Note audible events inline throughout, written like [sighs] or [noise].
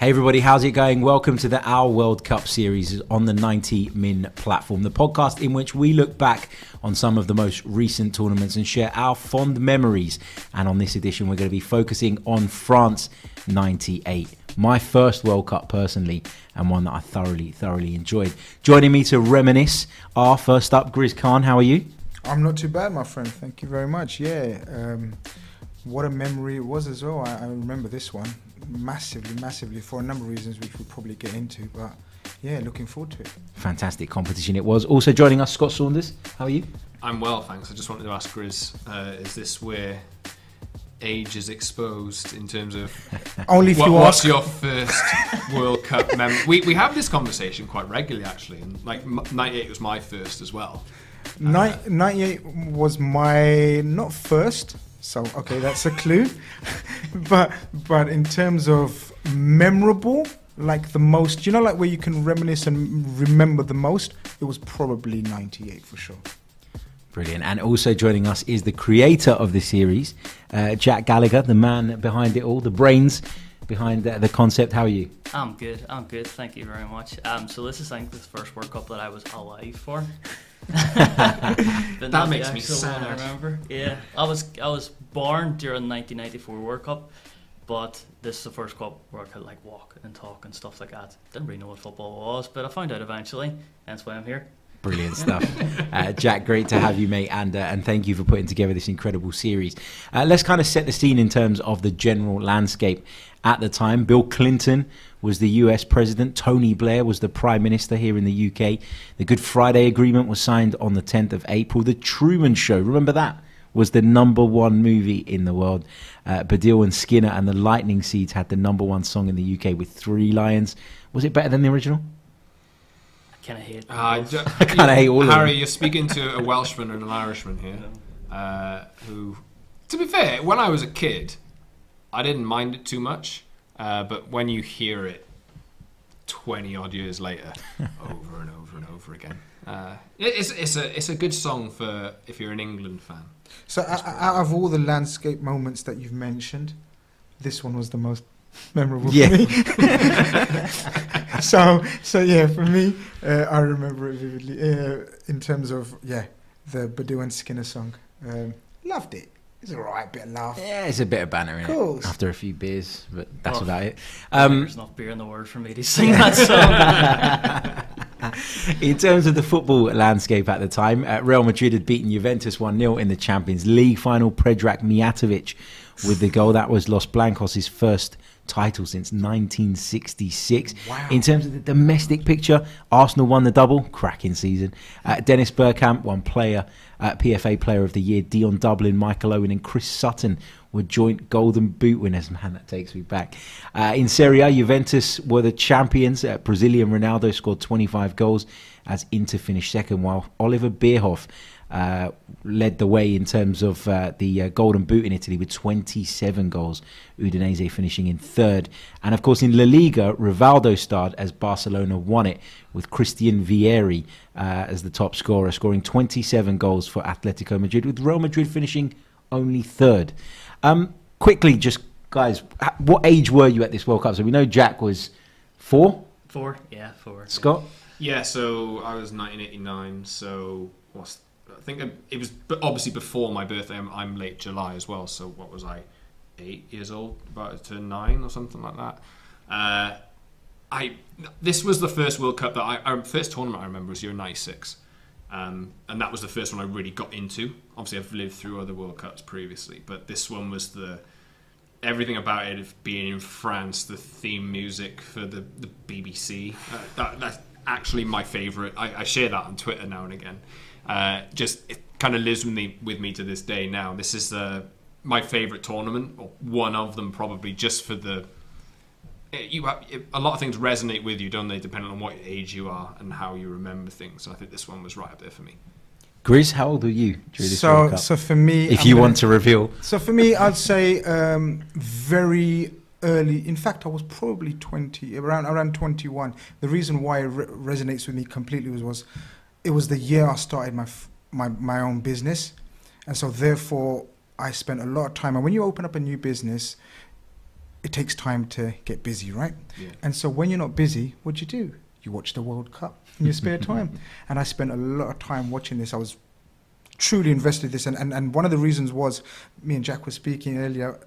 Hey everybody, how's it going? Welcome to the Our World Cup series on the 90 Min platform, the podcast in which we look back on some of the most recent tournaments and share our fond memories. And on this edition, we're going to be focusing on France 98, my first World Cup personally, and one that I thoroughly, thoroughly enjoyed. Joining me to reminisce are first up, Grizz Khan. How are you? I'm not too bad, my friend. Thank you very much. Yeah, um, what a memory it was as well. I, I remember this one massively, massively for a number of reasons which we'll probably get into. But yeah, looking forward to it. Fantastic competition it was. Also joining us, Scott Saunders. How are you? I'm well, thanks. I just wanted to ask Grizz, uh, is this where age is exposed in terms of [laughs] Only if what, you what's ask. your first World Cup [laughs] memory? We, we have this conversation quite regularly, actually, and like m- '98 was my first as well. Ni- 98 was my not first, so okay, that's a clue. [laughs] but but in terms of memorable, like the most, you know, like where you can reminisce and remember the most, it was probably 98 for sure. Brilliant. And also joining us is the creator of the series, uh, Jack Gallagher, the man behind it all, the brains behind the, the concept. How are you? I'm good. I'm good. Thank you very much. Um, so this is I think the first World Cup that I was alive for. But not makes me actual one, I remember. Yeah, I was I was born during the 1994 World Cup, but this is the first cup where I could like walk and talk and stuff like that. Didn't really know what football was, but I found out eventually. That's why I'm here. Brilliant stuff. Uh, Jack, great to have you, mate, and uh, and thank you for putting together this incredible series. Uh, let's kind of set the scene in terms of the general landscape at the time. Bill Clinton was the US president, Tony Blair was the prime minister here in the UK. The Good Friday Agreement was signed on the 10th of April. The Truman Show, remember that? Was the number one movie in the world. Uh, Baddiel and Skinner and the Lightning Seeds had the number one song in the UK with Three Lions. Was it better than the original? I kind of hate. Uh, those. d- [laughs] I kinda hate all of Harry, them. you're speaking to a Welshman and an Irishman here, uh, who, to be fair, when I was a kid, I didn't mind it too much, uh, but when you hear it 20 odd years later, [laughs] over and over and over again, uh, it- it's, it's, a, it's a good song for if you're an England fan. So o- o- out of all the landscape moments that you've mentioned, this one was the most memorable Yeah. for me. [laughs] so so yeah, for me, uh, I remember it vividly. Uh, in terms of yeah, the Baddiel and Skinner song, um, loved it. It's a right bit of laugh. Yeah, it's a bit of banner in it Course. after a few beers, but that's Well, about it. Um, Um, There's enough beer in the world for me to sing that song. [laughs] [laughs] in terms of the football landscape at the time, uh, Real Madrid had beaten Juventus 1 0 in the Champions League final. Predrag Mijatovic with the goal. That was Los Blancos' first title since 1966. Wow. In terms of the domestic picture, Arsenal won the double, cracking season. Uh, Dennis Bergkamp won player, uh, PFA Player of the Year. Dion Dublin, Michael Owen, and Chris Sutton were joint Golden Boot winners. Man, that takes me back. Uh, in Serie A, Juventus were the champions. Uh, Brazilian Ronaldo scored 25 goals as Inter finished second, while Oliver Bierhoff uh, led the way in terms of uh, the uh, Golden Boot in Italy with 27 goals. Udinese finishing in third. And of course, in La Liga, Rivaldo starred as Barcelona won it with Christian Vieri uh, as the top scorer, scoring 27 goals for Atletico Madrid, with Real Madrid finishing only third. Um, quickly, just guys, what age were you at this World Cup? So we know Jack was four. four, yeah, four. Scott, Yeah, so I was 1989, so what's I think it- it was but obviously before my birthday. I'm, I'm late July as well, so what was I, eight years old, about to turn nine or something like that. Uh, I this was the first World Cup that I our first tournament I remember was Euro '96, um, and that was the first one I really got into. Obviously, I've lived through other World Cups previously, but this one was the everything about it of being in France, the theme music for the, the BBC. Uh, that, that's actually my favourite. I, I share that on Twitter now and again. Uh, just it kind of lives with me with me to this day. Now this is uh, my favourite tournament, or one of them probably, just for the it, you have, it, a lot of things resonate with you, don't they? Depending on what age you are and how you remember things. So I think this one was right up there for me. Grizz, how old are you during this So, World Cup? so for me, if I'm you gonna- want to reveal, So for me, I'd say um, very early. In fact, I was probably twenty, around around twenty one. The reason why it re- resonates with me completely was was it was the year I started my f- my my own business, and so therefore I spent a lot of time. And when you open up a new business, it takes time to get busy, right? Yeah. And so when you're not busy, what do you do? You watch the World Cup in your spare [laughs] time. And I spent a lot of time watching this. I was truly invested in this. And, and, and one of the reasons was me and Jack were speaking earlier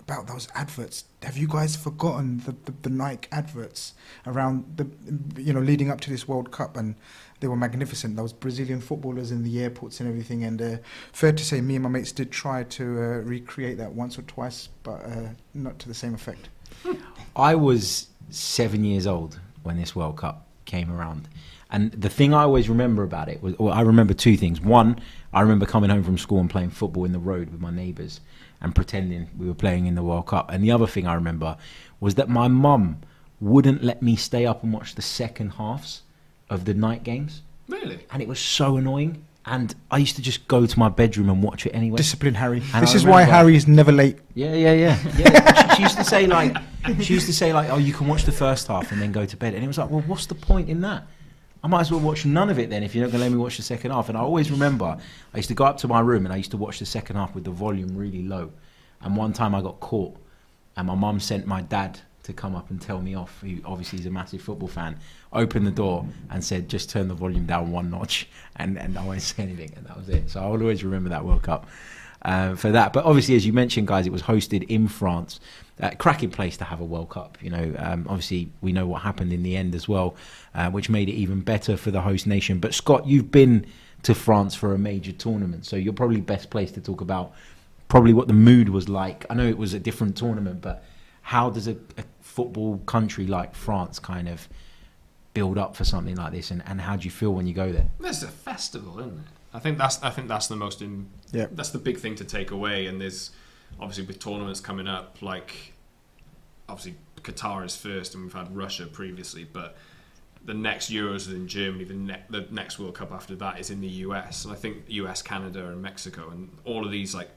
about those adverts. Have you guys forgotten the, the, the Nike adverts around the, you know, leading up to this World Cup? And they were magnificent. Those Brazilian footballers in the airports and everything. And uh, fair to say, me and my mates did try to uh, recreate that once or twice, but uh, not to the same effect. I was seven years old when this World Cup came around. And the thing I always remember about it was, well, I remember two things. One, I remember coming home from school and playing football in the road with my neighbours and pretending we were playing in the World Cup. And the other thing I remember was that my mum wouldn't let me stay up and watch the second halves of the night games. Really? And it was so annoying. And I used to just go to my bedroom and watch it anyway. Discipline Harry. And this I is why remember- Harry is never late. Yeah, yeah, yeah, yeah. she, she used to say like, she used to say like, oh, you can watch the first half and then go to bed, and it was like, well, what's the point in that? I might as well watch none of it then if you're not going to let me watch the second half. And I always remember I used to go up to my room and I used to watch the second half with the volume really low. And one time I got caught, and my mum sent my dad to come up and tell me off. Who obviously is a massive football fan. Opened the door and said, just turn the volume down one notch, and and I won't say anything. And that was it. So I will always remember that World Cup uh, for that. But obviously, as you mentioned, guys, it was hosted in France. Uh, cracking place to have a World Cup. You know, um, obviously we know what happened in the end as well, uh, which made it even better for the host nation. But Scott, you've been to France for a major tournament, so you're probably best placed to talk about probably what the mood was like. I know it was a different tournament, but how does a, a football country like France kind of build up for something like this, and, and how do you feel when you go there? There's a festival, isn't it? I think that's I think that's the most in, Yeah. that's the big thing to take away. And there's obviously with tournaments coming up, like obviously Qatar is first, and we've had Russia previously, but the next Euros is in Germany. The, ne- the next World Cup after that is in the US, and I think US, Canada, and Mexico, and all of these like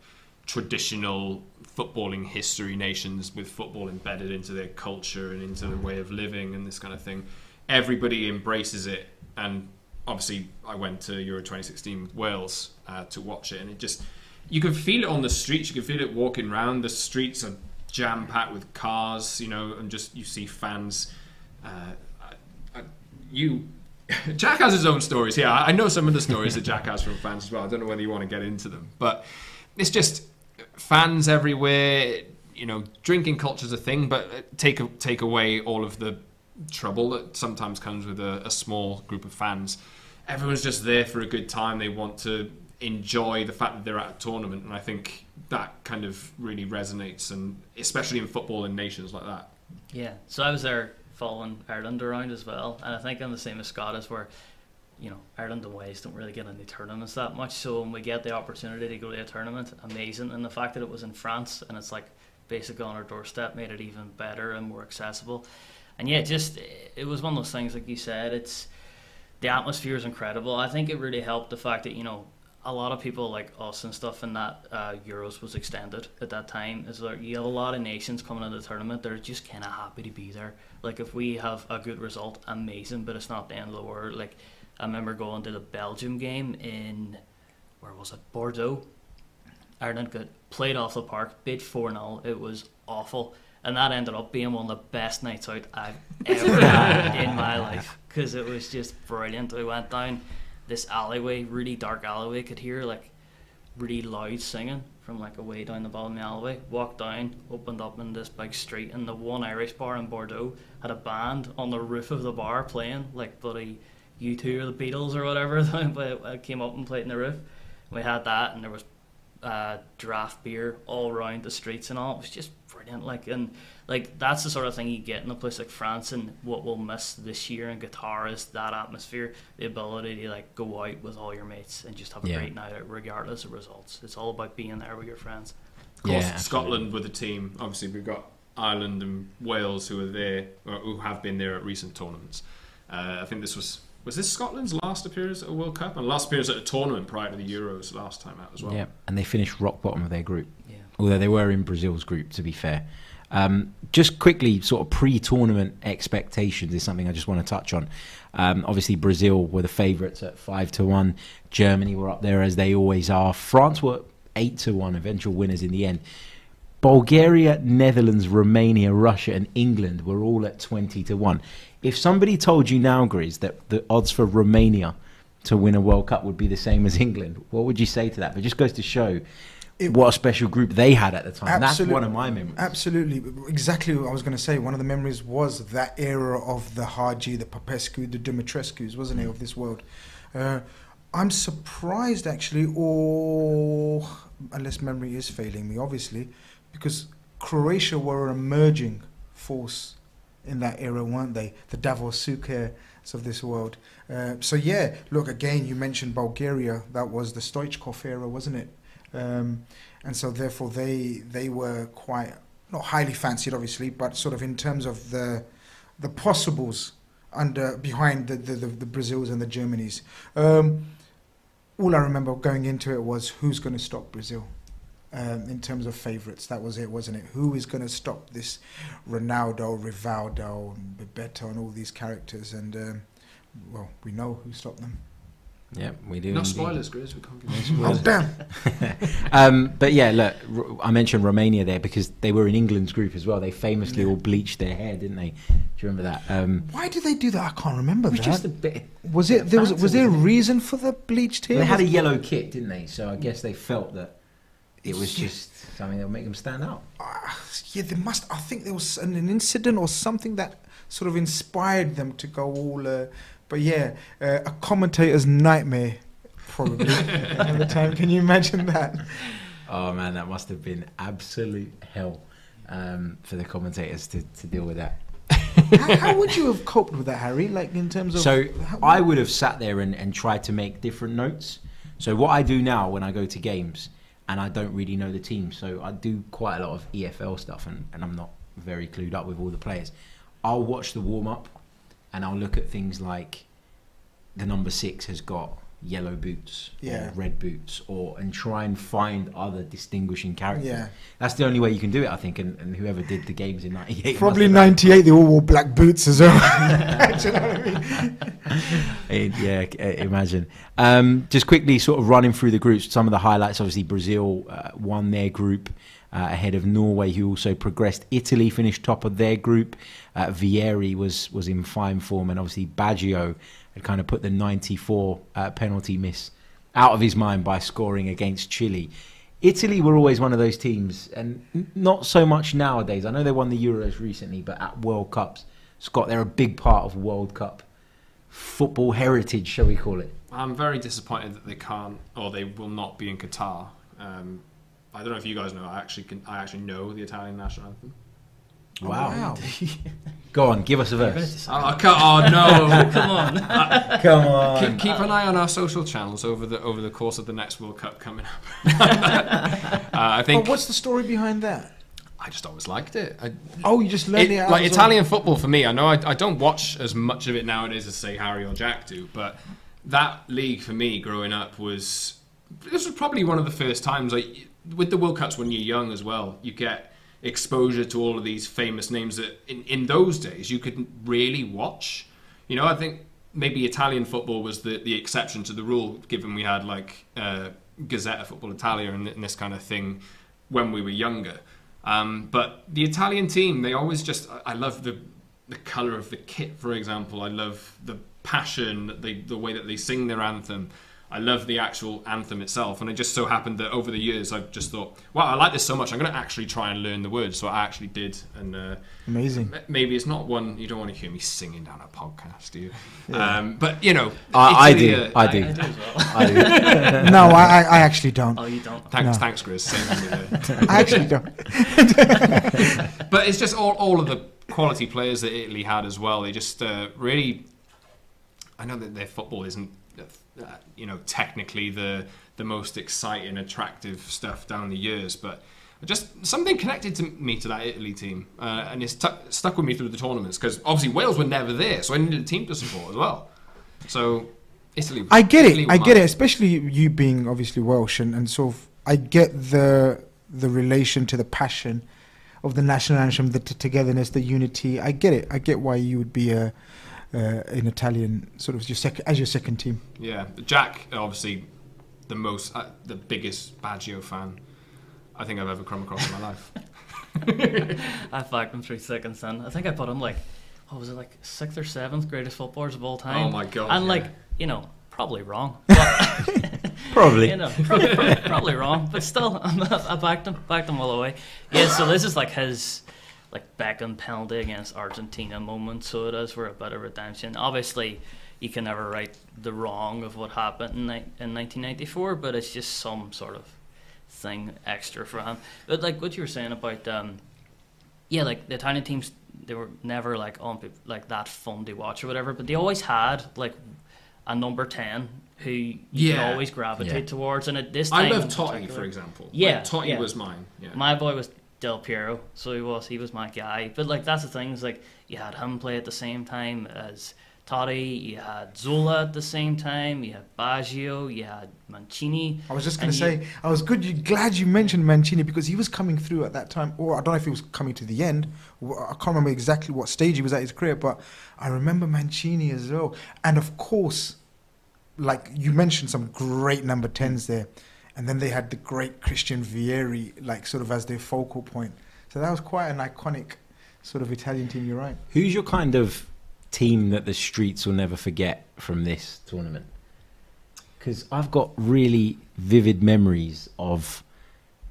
traditional footballing history nations with football embedded into their culture and into their way of living and this kind of thing. Everybody embraces it, and obviously, I went to Euro 2016 with Wales uh, to watch it, and it just you can feel it on the streets. You can feel it walking around. The streets are jam packed with cars, you know, and just you see fans. Uh, I, you, [laughs] Jack has his own stories. I I know some of the stories that Jack has from fans as well. I don't know whether you want to get into them, but it's just fans everywhere. You know, drinking culture's a thing, but uh, take take away all of the trouble that sometimes comes with a, a small group of fans. Everyone's just there for a good time. They want to enjoy the fact that they're at a tournament, and I think that kind of really resonates, and especially in football in nations like that. Yeah, so I was there following Ireland around as well, and I think I'm the same as Scott as where, you know, Ireland and Wales don't really get any tournaments that much. So when we get the opportunity to go to a tournament, amazing, and the fact that it was in France and it's like basically on our doorstep made it even better and more accessible. And yeah, just it was one of those things like you said. It's the atmosphere is incredible. I think it really helped the fact that you know a lot of people like us and stuff and that uh, Euros was extended at that time. Is there you have a lot of nations coming into the tournament. They're just kind of happy to be there. Like if we have a good result, amazing, but it's not the end of the world. Like I remember going to the Belgium game in where was it Bordeaux. Ireland got played off the park, beat four 0 It was awful, and that ended up being one of the best nights out I've [laughs] ever had in my life because it was just brilliant. We went down this alleyway, really dark alleyway. Could hear like really loud singing from like away down the bottom of the alleyway. Walked down, opened up in this big street, and the one Irish bar in Bordeaux had a band on the roof of the bar playing like bloody U2 or the Beatles or whatever. [laughs] but came up and played in the roof. We had that, and there was uh, draft beer all around the streets and all. It was just brilliant. Like and like that's the sort of thing you get in a place like France. And what we'll miss this year in Qatar is that atmosphere, the ability to like go out with all your mates and just have a Yeah. great night out, regardless of results. It's all about being there with your friends. Of course, Yeah. Scotland with the team. Obviously, we've got Ireland and Wales who are there, or who have been there at recent tournaments. Uh, I think this was was this Scotland's last appearance at a World Cup and last appearance at a tournament prior to the Euros last time out as well. Yeah, and they finished rock bottom of their group. Yeah. although they were in Brazil's group, to be fair. Um, just quickly, sort of pre-tournament expectations is something I just want to touch on. Um, obviously, Brazil were the favourites at five to one. Germany were up there as they always are. France were eight to one, eventual winners in the end. Bulgaria, Netherlands, Romania, Russia, and England were all at twenty to one. If somebody told you now, Grizz, that the odds for Romania to win a World Cup would be the same as England, what would you say to that? But it just goes to show It- what a special group they had at the time. That's one of my memories. Absolutely, exactly what I was going to say. One of the memories was that era of the Hagi, the Popescu, the Dumitrescu's, wasn't it, of this world? Uh, I'm surprised, actually, or unless memory is failing me, obviously, because Croatia were an emerging force in that era, weren't they? The Davor Suker of this world. Uh, so yeah, look again. You mentioned Bulgaria. That was the Stoichkov era, wasn't it? Um, and so therefore they they were quite not highly fancied, obviously, but sort of in terms of the the possibles under behind the the, the, the Brazils and the Germanys. Um, all I remember going into it was who's going to stop Brazil. Um, in terms of favourites, that was it, wasn't it? Who is going to stop this Ronaldo, Rivaldo, and Bebeto, and all these characters? And um, well, we know who stopped them. Yeah, we do. No indeed. spoilers, Grizz. We can't give spoilers. [laughs] Oh damn! [laughs] um, but yeah, look, I mentioned Romania there because they were in England's group as well. They famously Yeah. all bleached their hair, didn't they? Do you remember that? Um, Why did they do that? I can't remember it was that. just a bit. was it there was was there a reason for the bleached hair? They had a yellow kit, didn't they? So I guess they felt that it was just something that would make them stand out. Ah, yeah, there must. I think there was an, an incident or something that sort of inspired them to go all. Uh, but yeah, uh, a commentator's nightmare, probably [laughs] at the time. Can you imagine that? Oh man, that must have been absolute hell um, for the commentators to, to deal with that. how, how would you have coped with that, Harry? Like in terms of So how- I would have sat there and, and tried to make different notes. So what I do now when I go to games and I don't really know the team, so I do quite a lot of EFL stuff and, and I'm not very clued up with all the players. I'll watch the warm up and I'll look at things like the number six has got yellow boots Yeah. or red boots or and try and find other distinguishing characters. Yeah. That's the only way you can do it, I think, and, and whoever did the games in ninety eight Probably '98. They all wore black boots as well. [laughs] [laughs] You know what I mean? [laughs] Yeah, eh, imagine. Um, just quickly, sort of running through the groups. Some of the highlights. Obviously, Brazil uh, won their group uh, ahead of Norway, who also progressed. Italy finished top of their group. Uh, Vieri was was in fine form, and obviously Baggio had kind of put the 94 uh, penalty miss out of his mind by scoring against Chile. Italy were always one of those teams, and not so much nowadays. I know they won the Euros recently, but at World Cups, Scott, they're a big part of World Cup football heritage, shall we call it? I'm very disappointed that they can't or they will not be in Qatar. Um, I don't know if you guys know. I actually can. I actually know the Italian national anthem. Wow. [laughs] Go on, give us a verse. Oh, I oh no! [laughs] Come on. [laughs] Come on. keep, keep an eye on our social channels over the over the course of the next World Cup coming up. uh, I But think what's the story behind that? I just always liked it. I, Oh, you just learned it, it, like as a- Italian football for me. I know I, I don't watch as much of it nowadays as say Harry or Jack do, but that league for me growing up was this was probably one of the first times like with the World Cups when you're young as well. You get exposure to all of these famous names that in, in those days you couldn't really watch. You know, I think maybe Italian football was the, the exception to the rule, given we had like uh, Gazzetta Football Italia and, and this kind of thing when we were younger. Um, but the Italian team, they always just, I love the the color of the kit, for example. I love the passion, the the way that they sing their anthem. I love the actual anthem itself, and it just so happened that over the years I've just thought, wow, I like this so much. I'm going to actually try and learn the words. So I actually did, and uh, Amazing. maybe it's not one you don't want to hear me singing down a podcast, do you? Um, but you know, I, I do. I I, do. I do as well. I do. [laughs] no, I, I I actually don't. Oh, you don't. Thanks, No. thanks, Chris. Same with me there. [laughs] I actually don't. [laughs] but it's just all, all of the quality players that Italy had as well. They just uh, really. I know that their football isn't, you know, technically the the most exciting, attractive stuff down the years, but just something connected to me to that Italy team, uh, and it's t- stuck with me through the tournaments because obviously Wales were never there, so I needed a team to support as well. So Italy. I get Italy it. I get mine. it. Especially you being obviously Welsh and, and sort of. I get the the relation to the passion of the national anthem, the t- togetherness, the unity. I get it. I get why you would be a uh, an Italian sort of your second as your second team. Yeah, Jack, obviously, the most, uh, the biggest Baggio fan I think I've ever come across in my life. [laughs] I backed him through thick and thin. I think I put him like, what was it, like sixth or seventh greatest footballers of all time. Oh my God, And yeah. like, you know, probably wrong. [laughs] But, [laughs] Probably. you know, probably, probably, probably wrong. But still, I backed him, backed him all the way. Yeah, so this is like his like Beckham penalty against Argentina moment. So it is for a bit of redemption. Obviously, you can never right the wrong of what happened in, in 1994, but it's just some sort of thing extra for him. But like what you were saying about, um, yeah, like the Italian teams, they were never like on pe- like that fun to watch or whatever, but they always had like a number ten who you Yeah. can always gravitate Yeah. towards. And at this time, I love Totti, for example. Yeah, Like, Totti yeah. was mine. Yeah. my boy was Del Piero, so he was he was my guy. But like that's the thing is like you had him play at the same time as Totti, you had Zola at the same time, you had Baggio, you had Mancini. I was just going to you- say, I was good. You, glad you mentioned Mancini because he was coming through at that time, or I don't know if he was coming to the end. I can't remember exactly what stage he was at his career, but I remember Mancini as well. And of course, like you mentioned, some great number tens there, and then they had the great Christian Vieri, like sort of as their focal point. So that was quite an iconic sort of Italian team. You're right. Who's your kind of team that the streets will never forget from this tournament? Because I've got really vivid memories of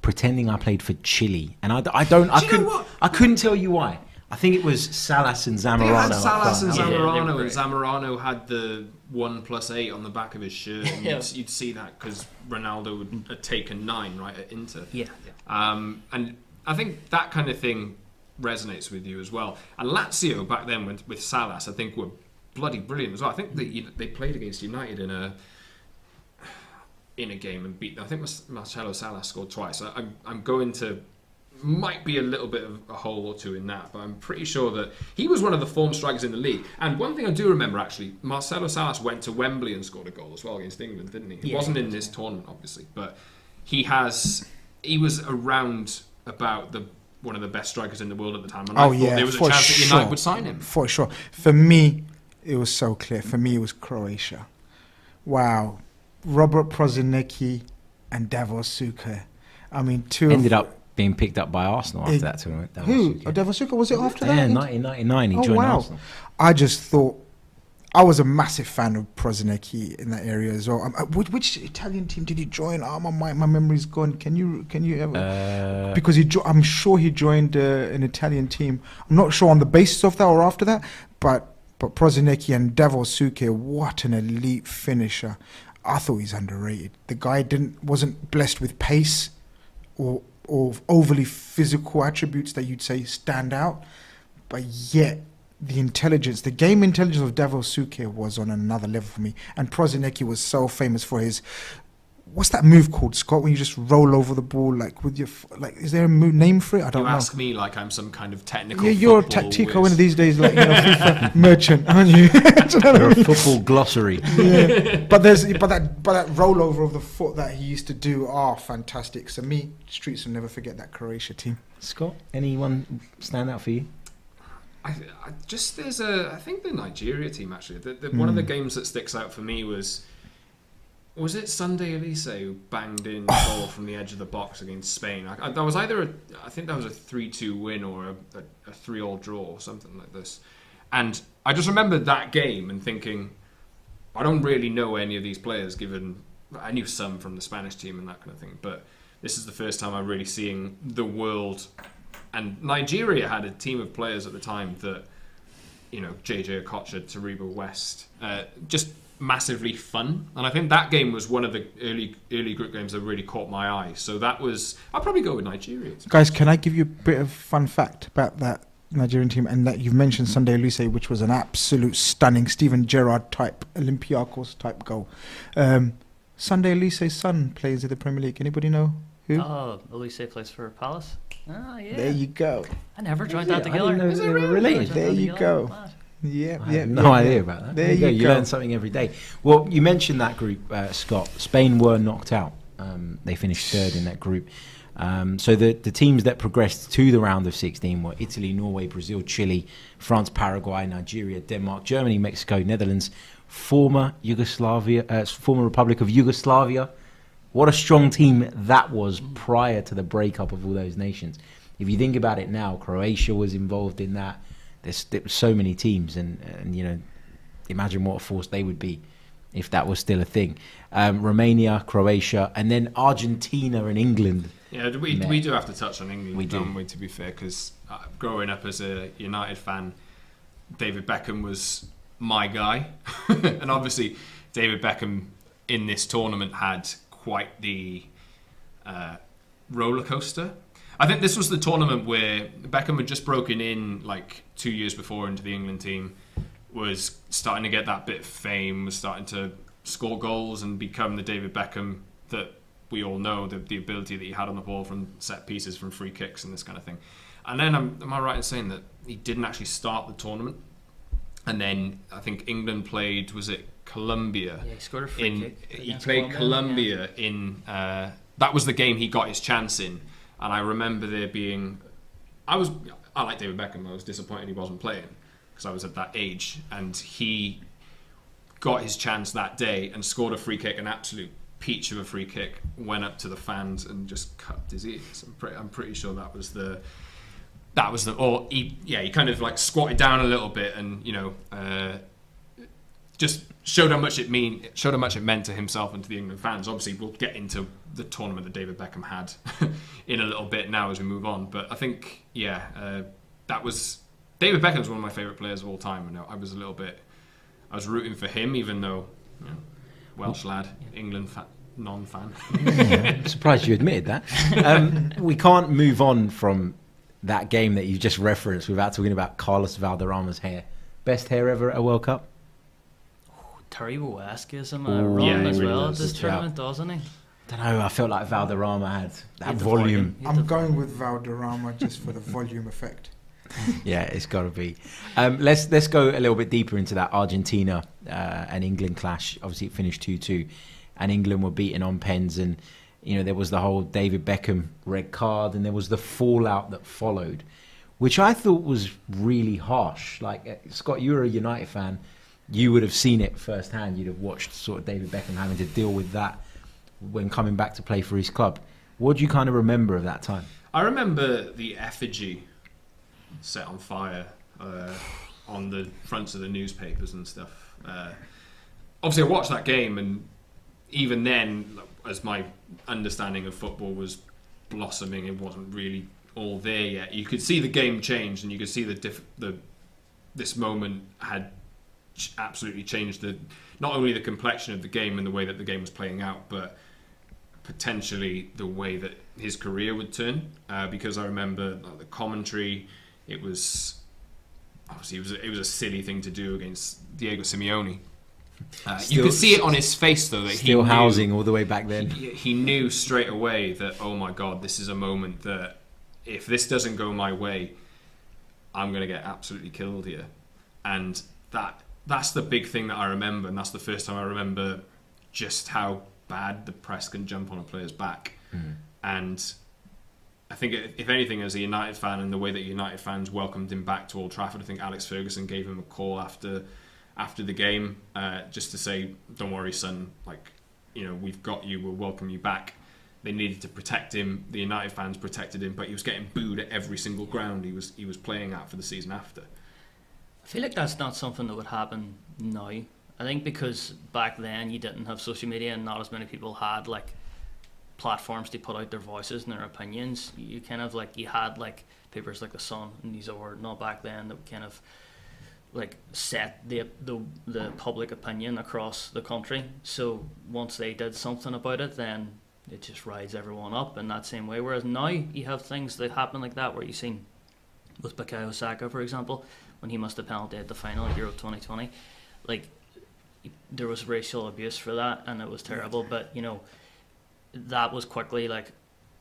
pretending I played for Chile, and I, I don't, I Do you couldn't, what? I couldn't tell you why. I think it was Salas and Zamorano. They had Salas and front. Yeah, Zamorano, and. Zamorano had the one plus eight on the back of his shirt. And Yeah. you'd, you'd see that because Ronaldo would had taken nine right at Inter. Yeah. Um, and I think that kind of thing resonates with you as well. And Lazio back then with, with Salas, I think were bloody brilliant as well. I think they they played against United in a in a game and beat. them. I think Marcelo Salas scored twice. I, I'm I'm going to might be a little bit of a hole or two in that, but I'm pretty sure that he was one of the form strikers in the league. And one thing I do remember actually, Marcelo Salas went to Wembley and scored a goal as well against England, didn't he? He Yeah, wasn't in this tournament, obviously, but he has. He was around about the one of the best strikers in the world at the time, and I Oh thought yeah, there was a for chance that sure. United would sign him. For sure. For me, it was so clear. For me, it was Croatia. Wow, Robert Prosinecki and Davor Suker. I mean, two Ended of, up being picked up by Arsenal after Eh, that tournament. That who? was Oh, was it after yeah, that? 1999 he Oh, joined wow. Arsenal. I just thought I was a massive fan of Prosinecki in that area as well. Um, uh, which, which Italian team did he join? Oh, my my, memory's gone. Can you can you ever? Uh, because he, jo- I'm sure he joined uh, an Italian team. I'm not sure on the basis of that or after that, but but Prosinecki and Suker, what an elite finisher! I thought he's underrated. The guy didn't wasn't blessed with pace or or overly physical attributes that you'd say stand out, but yet the intelligence, the game intelligence of Davor Suker was on another level for me. And Prosinecki was so famous for his what's that move called, Scott? When you just roll over the ball like with your like, is there a mo- name for it? I don't You know. ask me like I'm some kind of technical. Yeah, you're a tactico whiz. one of these days, like you know, [laughs] FIFA merchant, aren't you? [laughs] you know you're a mean? football glossary. yeah. [laughs] But there's but that but that rollover of the foot that he used to do are fantastic. So me, streets will never forget that Croatia team. Scott, anyone stand out for you? I, I just there's a I think the Nigeria team actually. The, the, One of the Hmm. games that sticks out for me was was it Sunday Oliseh who banged in [sighs] the ball from the edge of the box against Spain. I, I, that was either a, I think that was a three-two win or a, a, a three-all draw or something like this. And I just remember that game and thinking, I don't really know any of these players. Given I knew some from the Spanish team and that kind of thing, but this is the first time I'm really seeing the world. And Nigeria had a team of players at the time that, you know, JJ Okocha, Taribo West, uh, just massively fun. And I think that game was one of the early early group games that really caught my eye. So that was I'll probably go with Nigeria. Guys, can I give you a bit of fun fact about that Nigerian team and that you've mentioned Sunday Oliseh, which was an absolute stunning Steven Gerrard type Olympiacos type goal. Um, Sunday Oliseh's son plays in the Premier League. Anybody know Who? Oh, Olise plays for Palace. Ah, yeah. There you go. I never joined Yeah, that I together. didn't know Is they it were really? related. There you go. Mad. Yeah, I yeah. no yeah, idea yeah. about that. There you, you go. go. learn something every day. Well, you mentioned that group, uh, Scott. Spain were knocked out. Um, they finished third in that group. Um, so the, the teams that progressed to the round of 16 were Italy, Norway, Brazil, Chile, France, Paraguay, Nigeria, Denmark, Germany, Mexico, Netherlands, former Yugoslavia, uh, former Republic of Yugoslavia. What a strong team that was prior to the breakup of all those nations. If you think about it now, Croatia was involved in that. There's, there were so many teams, and, and you know, imagine what a force they would be if that was still a thing. Um, Romania, Croatia, and then Argentina and England. Yeah, we, Met. we do have to touch on England, We do. don't we, to be fair, because uh, growing up as a United fan, David Beckham was my guy. [laughs] and obviously, David Beckham in this tournament had quite the uh, roller coaster. I think this was the tournament where Beckham had just broken in like two years before into the England team, was starting to get that bit of fame, was starting to score goals and become the David Beckham that we all know, the, the ability that he had on the ball from set pieces, from free kicks, and this kind of thing. And then, am, am I right in saying that he didn't actually start the tournament? And then I think England played, was it Colombia? Yeah, he scored a free in kick. he played Colombia, Colombia in uh, that was the game he got his chance in, and I remember there being I was I like David Beckham. I was disappointed he wasn't playing because I was at that age, and he got his chance that day and scored a free kick, an absolute peach of a free kick, went up to the fans and just cut his ears. I'm pretty, I'm pretty sure that was the that was the or he yeah he kind of like squatted down a little bit and you know. Uh, just showed how much it mean showed how much it meant to himself and to the England fans. Obviously, we'll get into the tournament that David Beckham had [laughs] in a little bit now as we move on. But I think, yeah, uh, that was David Beckham's one of my favourite players of all time, and I was a little bit, I was rooting for him, even though you know, Welsh lad, England fa- non-fan. I'm surprised you admitted that. [laughs] Um, we can't move on from that game that you just referenced without talking about Carlos Valderrama's hair. Best hair ever at a World Cup? Taribo West is him a Ooh, run yeah, as really well at does. this Yeah. tournament, doesn't he? don't know. I felt like Valderrama had that Hit the volume. I'm the going with Valderrama just for the [laughs] volume effect. Yeah, it's got to be. Um, let's let's go a little bit deeper into that Argentina uh, and England clash. Obviously, it finished two two, and England were beaten on pens, and you know there was the whole David Beckham red card, and there was the fallout that followed, which I thought was really harsh. Like uh, Scott, you were a United fan, you would have seen it firsthand. You'd have watched sort of David Beckham having to deal with that when coming back to play for his club. What do you kind of remember of that time? I remember the effigy set on fire uh, on the fronts of the newspapers and stuff. Uh, obviously, I watched that game, and even then, as my understanding of football was blossoming, it wasn't really all there yet. You could see the game change, and you could see the diff- the this moment had ch- absolutely changed the not only the complexion of the game and the way that the game was playing out, but potentially the way that his career would turn. Uh, because I remember like, the commentary, it was obviously it was it was a silly thing to do against Diego Simeone. Uh, you could see it on his face though that Still he knew, housing all the way back then. he, he knew straight away that oh my god, this is a moment that if this doesn't go my way, I'm going to get absolutely killed here. And that that's the big thing that I remember, and that's the first time I remember just how bad the press can jump on a player's back. And I think, if anything, as a United fan and the way that United fans welcomed him back to Old Trafford, I think Alex Ferguson gave him a call after after the game uh, just to say, "Don't worry, son. Like, you know, we've got you. We'll welcome you back." They needed to protect him. The United fans protected him, but he was getting booed at every single ground he was he was playing at for the season after. I feel like that's not something that would happen now. I think because back then you didn't have social media and not as many people had like platforms to put out their voices and their opinions. You kind of like you had like papers like the Sun and these are not back then that kind of like set the the the public opinion across the country. So once they did something about it, then it just rides everyone up in that same way. Whereas now you have things that happen like that where you've seen with Bukayo Saka, for example, when he missed a penalty at the final at Euro 2020, like there was racial abuse for that, and it was terrible. But you know, that was quickly like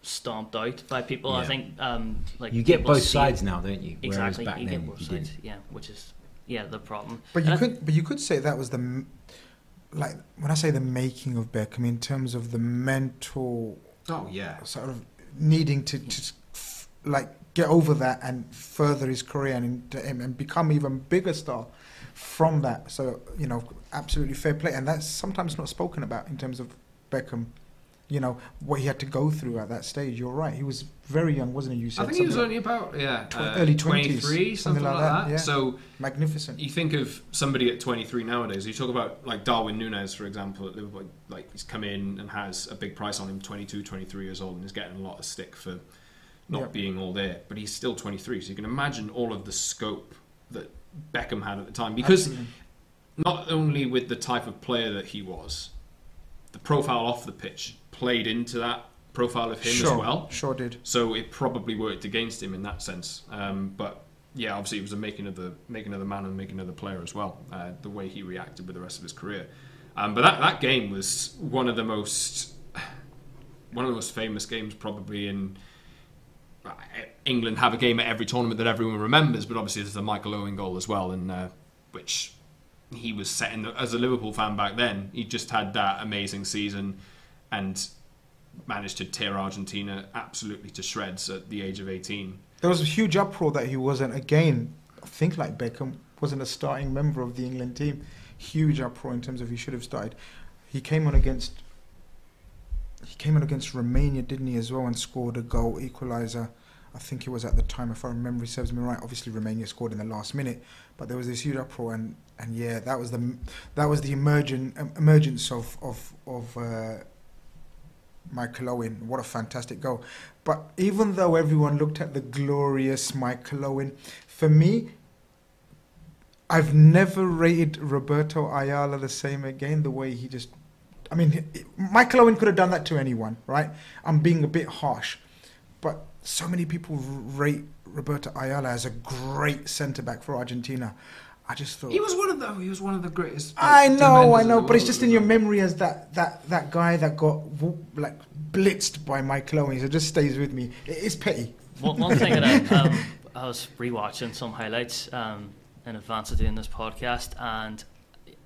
stomped out by people. I think um, like you get both see- sides now, don't you? Exactly, Whereas back you then get both you sides. didn't. Yeah, which is yeah the problem. But you I- could, but you could say that was the, m- like when I say the making of Beckham in terms of the mental Oh yeah. sort of needing to, to like get over that and further his career and and and become even bigger star from that. So you know, absolutely fair play, and that's sometimes not spoken about in terms of Beckham. You know what he had to go through at that stage. You're right. He was very young, wasn't he? You said I think he was something only about yeah Tw- uh, early 20s, 23, something, something like like that. that, yeah. So magnificent. you think of somebody at 23 nowadays. You talk about like Darwin Nunez, for example, at Liverpool. Like he's come in and has a big price on him, 22, 23 years old, and is getting a lot of stick for not Yeah. being all there. But he's still 23, so you can imagine all of the scope that Beckham had at the time. Because Absolutely. not only with the type of player that he was, the profile off the pitch played into that profile of him sure, as well. Sure did. So it probably worked against him in that sense. Um, but yeah, obviously it was a making of the making of the man and making of the player as well. Uh, the way he reacted with the rest of his career. Um, but that, that game was one of the most [sighs] one of the most famous games probably in England have a game at every tournament that everyone remembers. But obviously there's the Michael Owen goal as well, and uh, which he was setting as a Liverpool fan back then. He just had that amazing season and managed to tear Argentina absolutely to shreds at the age of 18. There was a huge uproar that he wasn't again. I think like Beckham wasn't a starting member of the England team. Huge uproar in terms of he should have started. He came on against. Came on against Romania, didn't he, as well, and scored a goal equaliser. I think it was at the time, if I remember, serves me right. Obviously, Romania scored in the last minute, but there was this huge uproar, and, and yeah, that was the that was the emergent um, emergence of of of uh, Michael Owen. What a fantastic goal! But even though everyone looked at the glorious Michael Owen, for me, I've never rated Roberto Ayala the same again. The way he just, I mean, Michael Owen could have done that to anyone, right? I'm being a bit harsh, but so many people rate Roberto Ayala as a great centre back for Argentina. I just thought He was one of the he was one of the greatest. I know, I know, the but it's just in your memory as that that that guy that got like blitzed by Michael Owen. So it just stays with me. It is petty. One, one thing that I, [laughs] um, I was rewatching some highlights um, in advance of doing this podcast, and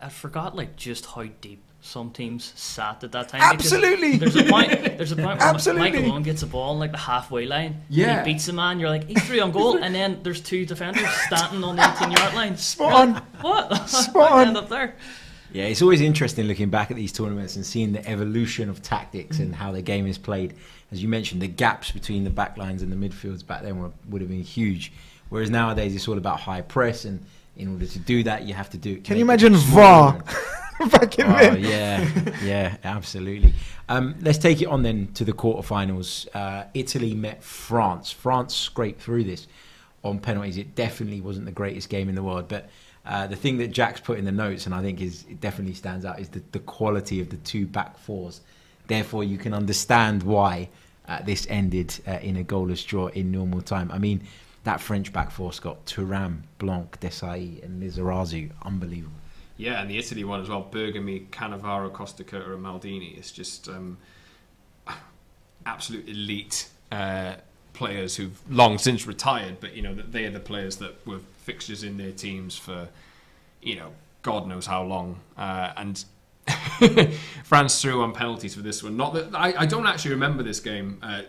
I forgot like just how deep some teams sat at that time. Absolutely. There's a point. There's a point where Absolutely. Michael Owen gets a ball on like the halfway line. Yeah. He beats a man. You're like he's three on goal, and then there's two defenders standing on the 18 yard line. Spot You're like. What? [laughs] Spot How did I on. End up there. Yeah, it's always interesting looking back at these tournaments and seeing the evolution of tactics and how the game is played. As you mentioned, the gaps between the back lines and the midfields back then were, would have been huge. Whereas nowadays it's all about high press, and in order to do that, you have to do. Can you imagine. VAR [laughs] [laughs] Oh yeah, yeah, absolutely. Um, let's take it on then to the quarterfinals. Uh, Italy met France. France scraped through this on penalties. It definitely wasn't the greatest game in the world, but uh, the thing that Jack's put in the notes, and I think is it definitely stands out, is the, the quality of the two back fours. Therefore, you can understand why uh, this ended uh, in a goalless draw in normal time. I mean, that French back four, Scott, Thuram, Blanc, Desailly, and Lizarazu, unbelievable. Yeah, and the Italy one as well. Bergomi, Cannavaro, Costacurta, and Maldini. It's just um, absolute elite uh, players who've long since retired, but you know they are the players that were fixtures in their teams for you know God knows how long. Uh, and [laughs] France threw on penalties for this one. Not that I, I don't actually remember this game. Uh,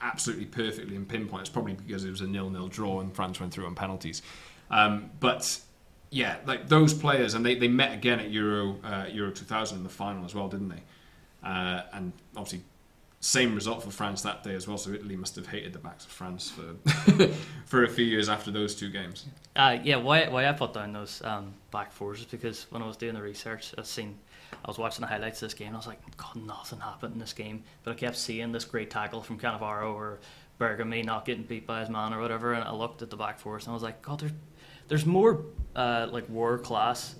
absolutely perfectly in pinpoint. It's probably because it was a nil-nil draw and France went through on penalties. Um, but yeah, like those players, and they, they met again at Euro uh, Euro 2000 in the final as well, didn't they? Uh, and obviously, same result for France that day as well. So Italy must have hated the backs of France for [laughs] for a few years after those two games. Uh, yeah, why why I put down those um, back fours is because when I was doing the research, I seen I was watching the highlights of this game. and I was like, God, nothing happened in this game, but I kept seeing this great tackle from Cannavaro or Bergomi not getting beat by his man or whatever, and I looked at the back fours and I was like, God, there's there's more uh, like world class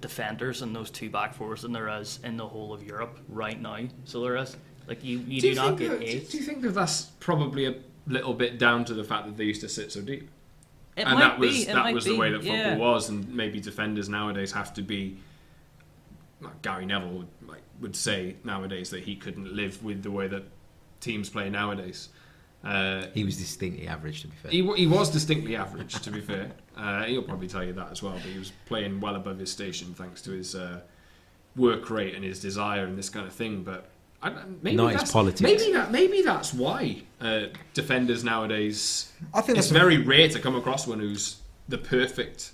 defenders in those two back fours than there is in the whole of Europe right now. So there is like you you do, not get that, eight. do you think that that's probably a little bit down to the fact that they used to sit so deep? It and might that was be, that was be, the way that football yeah. was, and maybe defenders nowadays have to be. Like Gary Neville would, like, would say nowadays that he couldn't live with the way that teams play nowadays. Uh, He was distinctly average, to be fair. he, he was distinctly average, to be fair. Uh, he'll probably tell you that as well. But he was playing well above his station thanks to his uh, work rate and his desire and this kind of thing. But I, maybe Not his that's, politics. Maybe that maybe that's why uh, defenders nowadays. I think It's that's very rare to come across one who's the perfect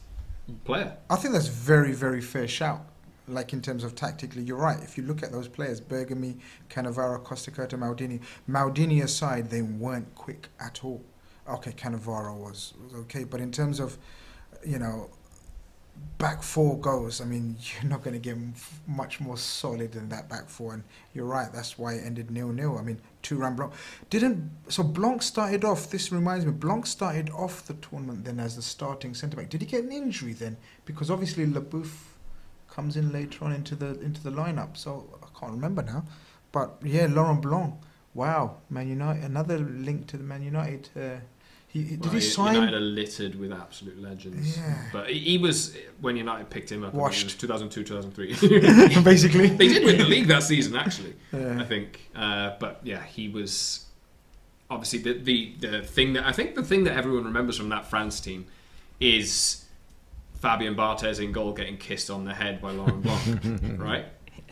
player. I think that's very, very fair shout. Like in terms of tactically, you're right. If you look at those players, Bergomi, Cannavaro, Costacurta, Maldini, Maldini aside, they weren't quick at all. Okay, Cannavaro was, was okay, but in terms of, you know, back four goals, I mean, [laughs] you're not going to get much more solid than that back four. And you're right, that's why it ended nil nil. I mean, two round Blanc didn't. So Blanc started off. This reminds me, Blanc started off the tournament then as the starting centre back. Did he get an injury then? Because obviously Leboeuf comes in later on into the into the lineup. So I can't remember now. But yeah, Laurent Blanc. Wow, Man United. Another link to the Man United. Uh, he did Well, he sign? United are littered with absolute legends. Yeah. But he, he was when United picked him up. Washed. It was 2002, 2003. [laughs] [laughs] basically. they did win the league that season, actually. Yeah. I think. Uh, but yeah, he was obviously the, the the thing that I think the thing that everyone remembers from that France team is Fabien Barthez in goal getting kissed on the head by Laurent [laughs] Blanc, right?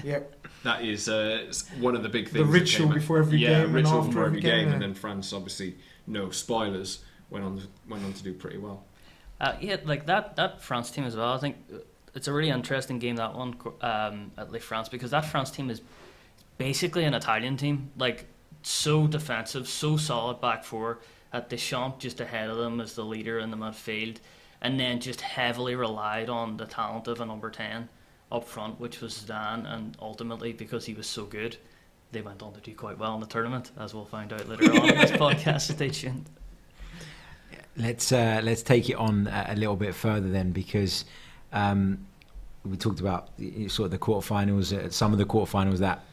Yep. That is uh, one of the big things. that ritual before every yeah, game and ritual before every game, game, and yeah. then France obviously no spoilers went on went on to do pretty well. Uh, yeah, like that that France team as well. I think uh, it's a really interesting game that one um, at Le France because that France team is basically an Italian team, like so defensive, so solid back four. At Deschamps just ahead of them as the leader in the midfield, and then just heavily relied on the talent of a number ten up front, which was Zidane, and ultimately because he was so good. They went on to do quite well in the tournament, as we'll find out later on in this [laughs] podcast. Stay tuned. Let's uh, let's take it on a, a little bit further then, because um, we talked about sort of the quarterfinals, uh, some of the quarterfinals that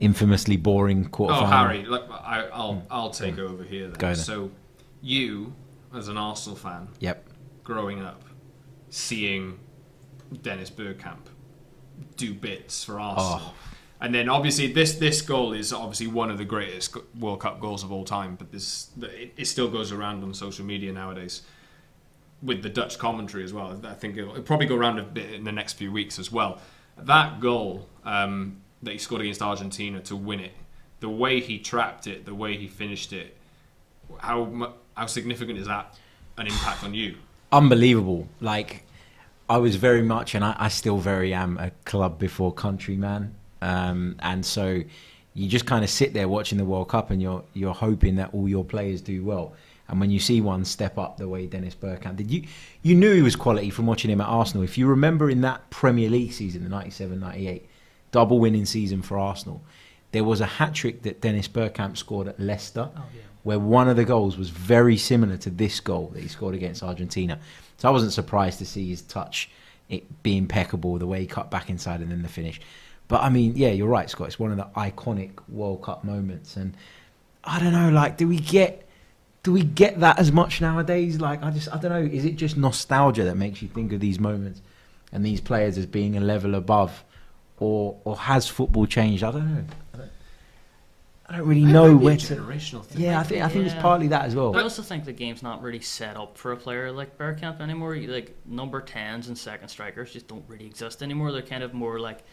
infamously boring quarterfinal. Oh, Harry, look, I, I'll I'll take over here. Then. Go then. So, you as an Arsenal fan, Yep. growing up, seeing Dennis Bergkamp do bits for Arsenal. Oh. And then obviously this this goal is obviously one of the greatest World Cup goals of all time, but this it, it still goes around on social media nowadays with the Dutch commentary as well. I think it'll, it'll probably go around a bit in the next few weeks as well. That goal um, that he scored against Argentina to win it, the way he trapped it, the way he finished it, how how significant is that an impact on you? unbelievable. Like I was very much, and I, I still very am a club before country man. Um, and so you just kind of sit there watching the World Cup, and you're you're hoping that all your players do well. And when you see one step up the way Dennis Bergkamp did, you you knew he was quality from watching him at Arsenal. If you remember in that Premier League season, the 97-98, double winning season for Arsenal, there was a hat trick that Dennis Bergkamp scored at Leicester Oh yeah. where one of the goals was very similar to this goal that he scored against Argentina. So I wasn't surprised to see his touch it be impeccable, the way he cut back inside and then the finish. But I mean, yeah, you're right, Scott. It's one of the iconic World Cup moments, and I don't know, like, do we get do we get that as much nowadays? Like, I just I don't know. Is it just nostalgia that makes you think of these moments and these players as being a level above, or or has football changed? I don't know. I don't, I don't really It know might be a where to. generational thing. Yeah, I think I think it's partly that as well. I also think the game's not really set up for a player like Bergkamp anymore. You- Like number tens and second strikers just don't really exist anymore. They're kind of more like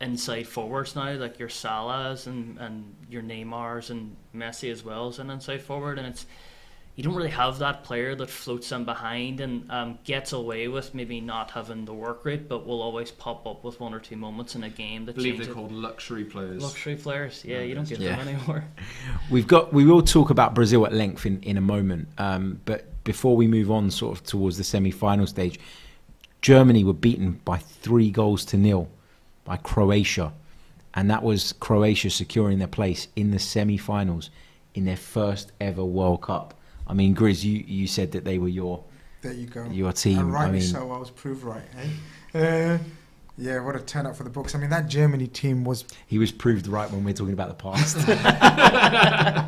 inside forwards now, like your Salahs and and your Neymars and Messi as well as an inside forward, and it's you don't really have that player that floats in behind and um, gets away with maybe not having the work rate, but will always pop up with one or two moments in a game I that believe they're it. called luxury players. luxury players. Yeah, you don't get Yeah. them anymore. [laughs] We've got. We will talk about Brazil at length in, in a moment. Um, but before we move on, sort of towards the semi-final stage, Germany were beaten by three goals to nil by Croatia, and that was Croatia securing their place in the semi-finals in their first ever World Cup. I mean, Grizz, you, you said that they were your There you go. your team. And rightly I mean, so, I was proved right. Eh? Uh, yeah, what a turn up for the books. I mean, that Germany team was. he was proved right when we're talking about the past.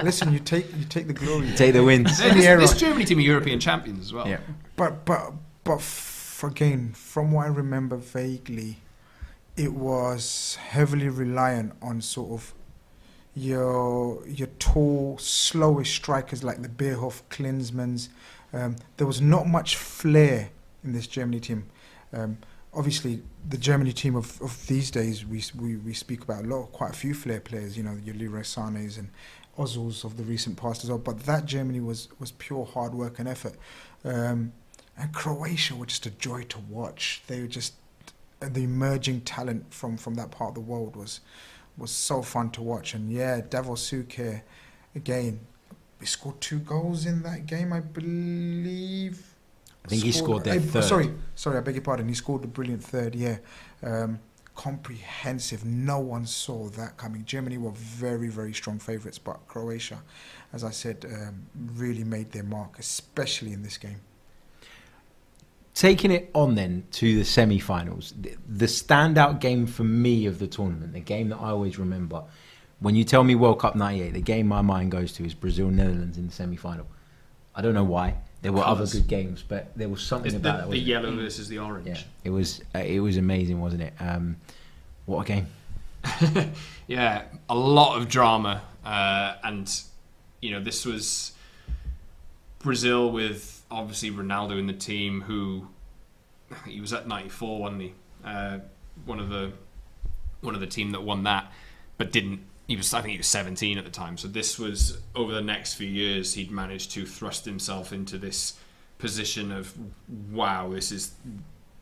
[laughs] listen, you take you take the glory. you Take the wins. Hey, this, Any this Germany team are European champions as well. Yeah. But but but f- again, from what I remember vaguely, it was heavily reliant on sort of, your your tall, slowish strikers like the Bierhoff, Klinsmanns. Um, there was not much flair in this Germany team. Um, obviously, the Germany team of, of these days, we, we we speak about a lot, quite a few flair players. You know, your Leroy Sané's and Ozils of the recent past as well. But that Germany was was pure hard work and effort. Um, and Croatia were just a joy to watch. They were just the emerging talent from, from that part of the world was was so fun to watch. And yeah, Davor Suker, again, he scored two goals in that game, I believe. I think he scored their eh, third. Sorry, sorry, I beg your pardon. He scored a brilliant third. Yeah, um, comprehensive. No one saw that coming. Germany were very, very strong favourites, but Croatia, as I said, um, really made their mark, especially in this game. Taking it on then to the semi-finals, the, the standout game for me of the tournament, the game that I always remember, when you tell me World Cup '98, the game my mind goes to is Brazil Netherlands in the semi-final. I don't know why. There were Colours. other good games, but there was something It's about the, that. the yellow versus the orange. it? Yeah, it was. Uh, it was amazing, wasn't it? Um, what a game! [laughs] yeah, a lot of drama, uh, and you know this was Brazil with obviously Ronaldo in the team, who he was at '94, wasn't he? Uh, one of the one of the team that won that, but didn't. He was, I think, he was 17 at the time. So this was over the next few years, he'd managed to thrust himself into this position of, wow, this is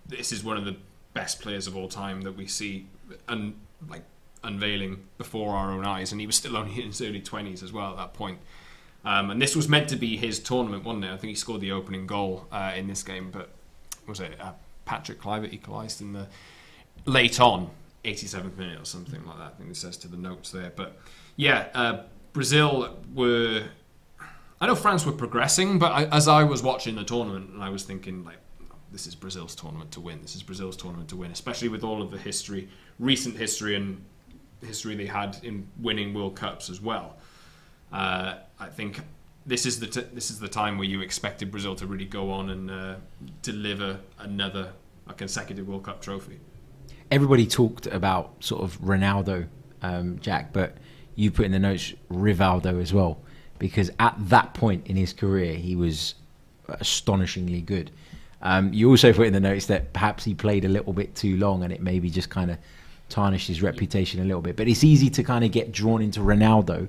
this is one of the best players of all time that we see, and like unveiling before our own eyes. And he was still only in his early 20s as well at that point. Um, and this was meant to be his tournament, wasn't it? I think he scored the opening goal uh, in this game, but was it uh, Patrick Kluivert equalised in the late on 87th minute or something like that. I think it says to the notes there. But yeah, uh, Brazil were. I know France were progressing, but I, as I was watching the tournament, and I was thinking like, this is Brazil's tournament to win. This is Brazil's tournament to win, especially with all of the history, recent history, and history they had in winning World Cups as well. Uh, I think this is the t- this is the time where you expected Brazil to really go on and uh, deliver another a consecutive World Cup trophy. Everybody talked about sort of Ronaldo, um, Jack, but you put in the notes Rivaldo as well, because at that point in his career, he was astonishingly good. Um, you also put in the notes that perhaps he played a little bit too long, and it maybe just kind of tarnished his reputation a little bit. But it's easy to kind of get drawn into Ronaldo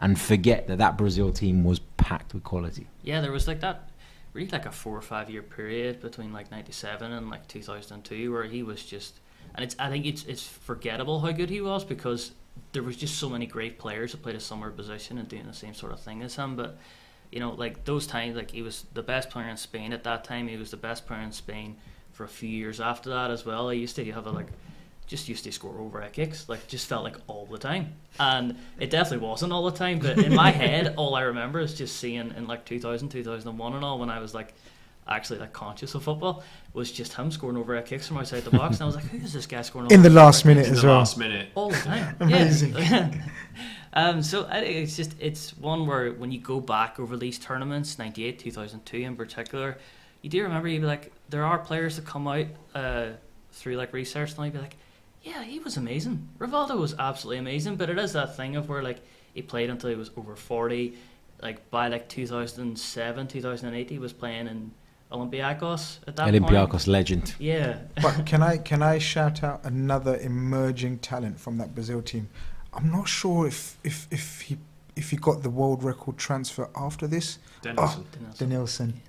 and forget that that Brazil team was packed with quality. Yeah, there was like that, really like a four or five year period between like '97 and like 2002 where he was just, and it's I think it's it's forgettable how good he was because there was just so many great players that played a similar position and doing the same sort of thing as him. But you know, like those times, like he was the best player in Spain at that time. He was the best player in Spain for a few years after that as well. He used to have a like just used to score over head kicks, like just felt like all the time. And it definitely wasn't all the time, but in my [laughs] head, all I remember is just seeing in like 2000, 2001 and all, when I was like actually like conscious of football, was just him scoring over head kicks from outside the box. And I was like, who is this guy scoring In the last kicks? minute In as the well. last minute, all the time. [laughs] Amazing. Yeah. [laughs] um, so I think it's just it's one where when you go back over these tournaments, '98, 2002 in particular, you do remember you'd be like, there are players that come out uh, through like research and you'd be like, yeah, he was amazing. Rivaldo was absolutely amazing, but it is that thing of where like he played until he was over 40. Like by like 2007, 2008, he was playing in Olympiacos at that point. Olympiacos legend. Yeah. [laughs] But can I can I shout out another emerging talent from that Brazil team? I'm not sure if if if he if he got the world record transfer after this. Dennison. Denilson. Oh,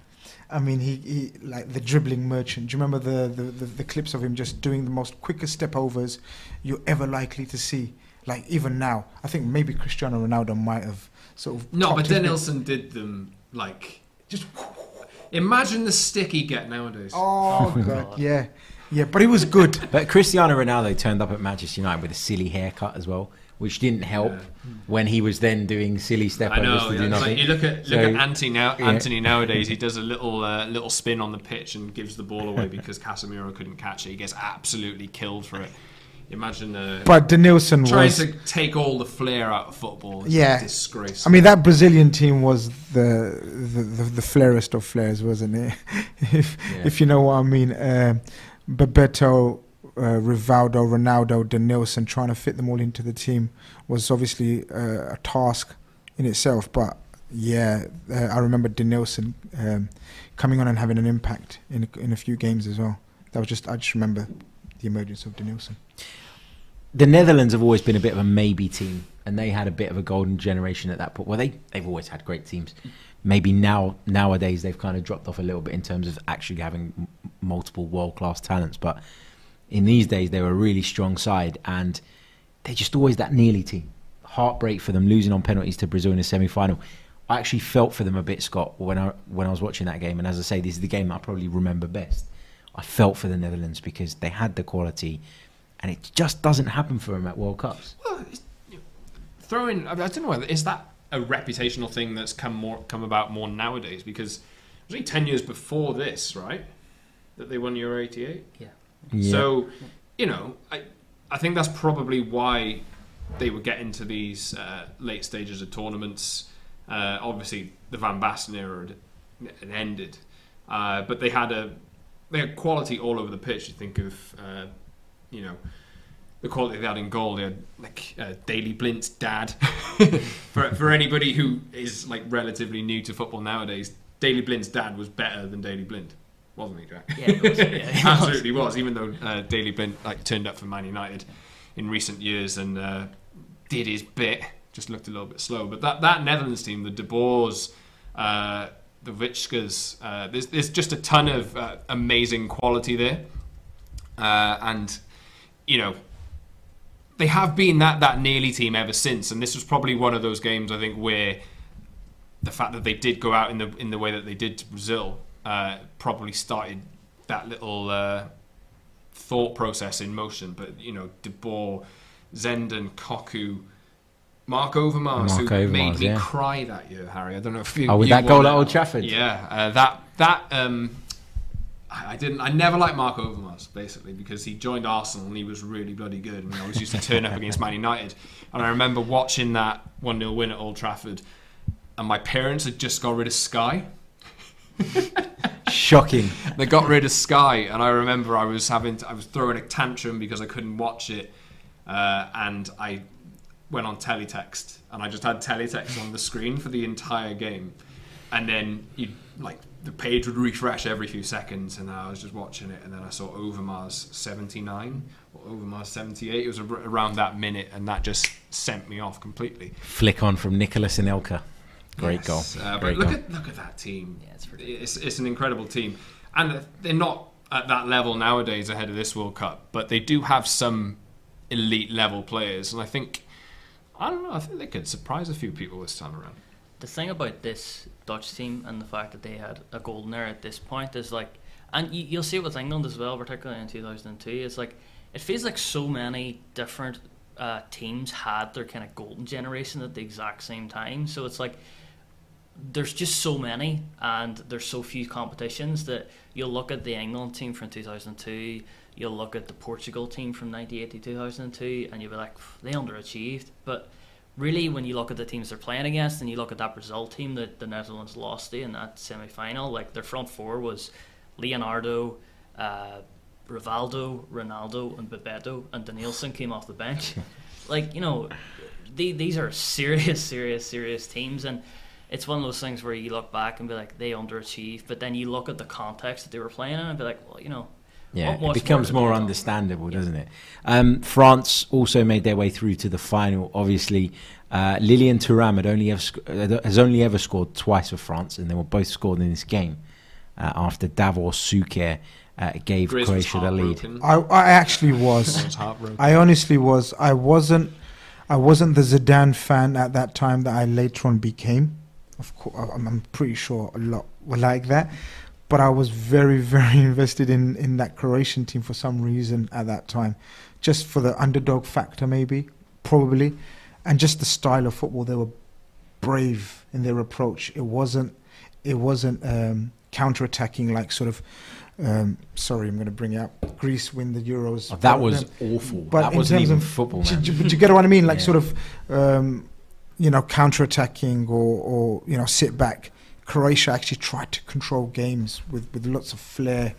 I mean, he, he like the dribbling merchant. Do you remember the, the, the, the clips of him just doing the most quickest step overs you're ever likely to see? Like even now, I think maybe Cristiano Ronaldo might have sort of. No, but his- Denilson did them like. Just Imagine the stick he get nowadays. Oh, oh god, God. yeah, yeah. But he was good. But Cristiano Ronaldo turned up at Manchester United with a silly haircut as well, which didn't help Yeah. when he was then doing silly step I overs know. to yeah, do it's like nothing. you look at look So- at Antony now. yeah. Nowadays, he [laughs] does a little uh, little spin on the pitch and gives the ball away because Casemiro couldn't catch it. He gets absolutely killed for it. Imagine uh, But Denilson trying was. to take all the flair out of football. It's Yeah. disgrace. I mean, that Brazilian team was the the, the, the flairest of flares, wasn't it? [laughs] if Yeah. if you know what I mean. Um, Bebeto, uh, Rivaldo, Ronaldo, Denilson, trying to fit them all into the team was obviously uh, a task in itself. But yeah, uh, I remember Denilson um, coming on and having an impact in in a few games as well. That was just I just remember the emergence of Denilson. the Netherlands have always been a bit of a maybe team, and they had a bit of a golden generation at that point. Well, they they've always had great teams. Maybe now nowadays they've kind of dropped off a little bit in terms of actually having m- multiple world class talents. But in these days, they were a really strong side, and they're just always that nearly team. Heartbreak for them losing on penalties to Brazil in the semi final. I actually felt for them a bit, Scott, when I when I was watching that game. And as I say, this is the game I probably remember best. I felt for the Netherlands because they had the quality, and it just doesn't happen for them at World Cups. Well, it's, you know, throwing. I, mean, I don't know. whether- Is that a reputational thing that's come more come about more nowadays? Because it was only ten years before this, right? That they won Euro '88. Yeah. Yeah. So, you know, I I think that's probably why they would get into these uh, late stages of tournaments. Uh, obviously, the Van Basten era had, had ended, uh, but they had a they had quality all over the pitch. You think of, uh, you know, the quality they had in goal. They had like uh, Daley Blind's dad. [laughs] for for anybody who is like relatively new to football nowadays, Daley Blind's dad was better than Daley Blind, wasn't he, Jack? Yeah, it was, yeah, [laughs] was. absolutely was. Even though uh, Daley Blind like turned up for Man United in recent years and uh, did his bit, just looked a little bit slow. But that that Netherlands team, the De Boers, uh, the Witschges, uh, there's there's just a ton of uh, amazing quality there, uh, and you know. They have been that, that nearly team ever since, and this was probably one of those games I think where the fact that they did go out in the in the way that they did to Brazil uh, probably started that little uh, thought process in motion. But you know, De Boer, Zenden, Cocu, Mark Overmars, Mark who Overmars, made me yeah. cry that year, Harry. I don't know if you. Oh, with you that goal at Old Trafford? Yeah, uh, that that um, I didn't. I never liked Mark Overmars basically because he joined Arsenal and he was really bloody good, and he always used to turn up against Man United. And I remember watching that one 0 win at Old Trafford, and my parents had just got rid of Sky. [laughs] Shocking. They got rid of Sky, and I remember I was having I was throwing a tantrum because I couldn't watch it, uh, and I went on teletext, and I just had teletext on the screen for the entire game, and then you like the page would refresh every few seconds, and I was just watching it, and then I saw Overmars seventy nine or Overmars seventy eight. It was around that minute, and that just sent me off completely. Flick on from Nicolas Anelka. Great Yes, goal. Uh, but Great look goal. at look at that team. Yeah, it's ridiculous. it's it's an incredible team, and they're not at that level nowadays ahead of this World Cup, but they do have some elite level players, and I think I don't know. I think they could surprise a few people this time around. the thing about this Dutch team and the fact that they had a golden era at this point is like, and you, you'll see it with England as well, particularly in 2002. It's like it feels like so many different uh, teams had their kind of golden generation at the exact same time. So it's like there's just so many, and there's so few competitions that you'll look at the England team from 2002. You'll look at the Portugal team from 98 to 2002, and you'll be like, they underachieved. But really, when you look at the teams they're playing against, and you look at that Brazil team that the Netherlands lost to in that semi final, like their front four was Leonardo, uh, Rivaldo, Ronaldo, and Bebeto, and Danielson came off the bench. [laughs] like, you know, the, these are serious, serious, serious teams, and it's one of those things where you look back and be like, they underachieved, but then you look at the context that they were playing in and be like, well, you know, Yeah, it becomes sport are more understandable, doesn't it? Um, France also made their way through to the final. Obviously, uh, Lilian Thuram had only ever sc- uh, has only ever scored twice for France, and they were both scored in this game uh, after Davor Suker uh, gave Grizz was Croatia the lead. I, I actually was. I. I honestly was. I wasn't. I wasn't the Zidane fan at that time that I later on became. Of course, I'm, I'm pretty sure a lot were like that. But I was very, [laughs] very invested in in that Croatian team for some reason at that time, just for the underdog factor, maybe, probably, and just the style of football. They were brave in their approach. It wasn't. It wasn't um, counter-attacking like sort of. Um, sorry, I'm going to bring it up. Greece win the Euros. Oh, that was awful. but that in wasn't terms even of- football, do, do- do you get what I mean? Like [laughs] Yeah. sort of, um, you know, counter-attacking or, or you know, sit back. Croatia actually tried to control games with, with lots of flair,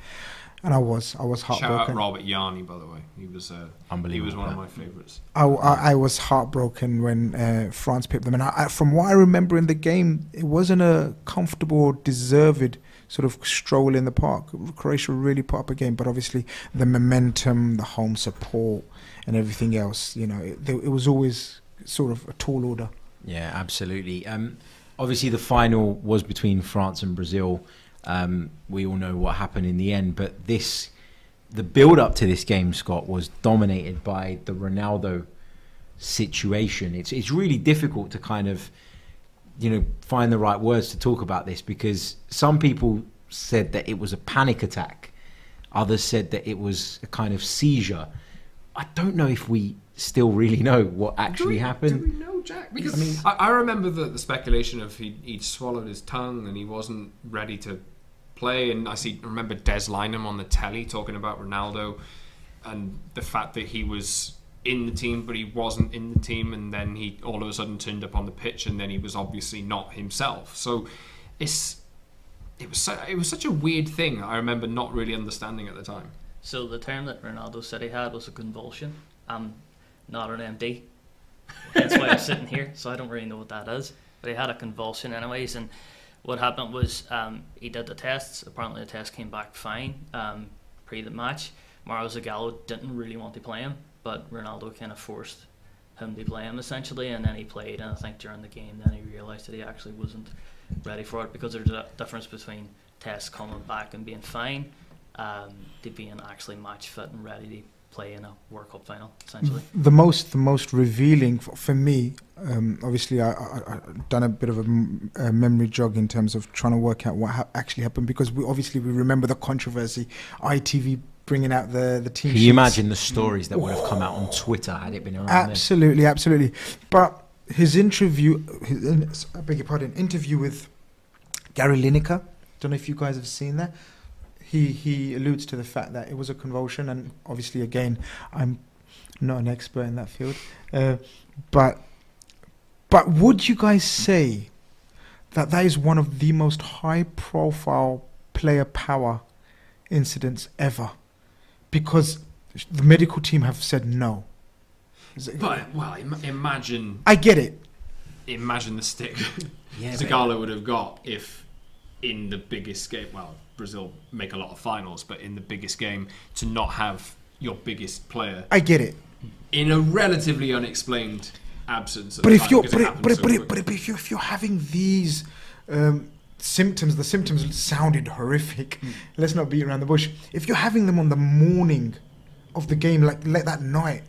and I was I was Shout out heartbroken. Robert Jarni, by the way. He was uh, he was one of my favourites. I, I, I was heartbroken when uh, France picked them, and I, I, from what I remember in the game, it wasn't a comfortable, deserved sort of stroll in the park. Croatia really put up a game, but obviously the momentum, the home support, and everything else, you know, it, it was always sort of a tall order. Yeah, absolutely. Um, obviously, the final was between France and Brazil. Um, we all know what happened in the end, but this, the build up to this game, Scott, was dominated by the Ronaldo situation. It's it's really difficult to kind of, you know, find the right words to talk about this because some people said that it was a panic attack, others said that it was a kind of seizure. I don't know if we still really know what actually do we, happened. Do we know Jack? Because I mean- I, I remember the, the speculation of he, he'd swallowed his tongue and he wasn't ready to play. And I see remember Des Lynam on the telly talking about Ronaldo and the fact that he was in the team but he wasn't in the team and then he all of a sudden turned up on the pitch and then he was obviously not himself. So it's it was su- it was such a weird thing. I remember not really understanding at the time. So the term that Ronaldo said he had was a convulsion. I'm not an MD. That's why I'm sitting here, so I don't really know what that is. But he had a convulsion anyways, and what happened was um, he did the tests. Apparently, the test came back fine um, pre the match. Mario Zagallo didn't really want to play him, but Ronaldo kind of forced him to play him essentially, and then he played. And I think during the game, then he realised that he actually wasn't ready for it because there's a difference between tests coming back and being fine um, to being actually match fit and ready to play in a World Cup final, essentially. The most, the most revealing for, for me. Um, obviously, I, I, I done a bit of a, m- a memory jog in terms of trying to work out what ha- actually happened because we obviously we remember the controversy, ITV bringing out the the team. Can you imagine the stories that would have come out on Twitter had it been around then? Absolutely, absolutely. But his interview, his, I beg your pardon, interview with Gary Lineker. Don't know if you guys have seen that. He he alludes to the fact that it was a convulsion, and obviously, again, I'm not an expert in that field, uh, but but would you guys say that that is one of the most high-profile player power incidents ever? Because the medical team have said no. But well, Im- imagine I get it. imagine the stick [laughs] Yeah, Zagallo would have got if in the biggest game. Well, Brazil make a lot of finals, but in the biggest game to not have your biggest player I get it. in a relatively unexplained absence. But if you're but, it but, so but, it, but if, you're, if you're having these um, symptoms, the symptoms sounded horrific. Let's not beat around the bush. If you're having them on the morning of the game, like like that night,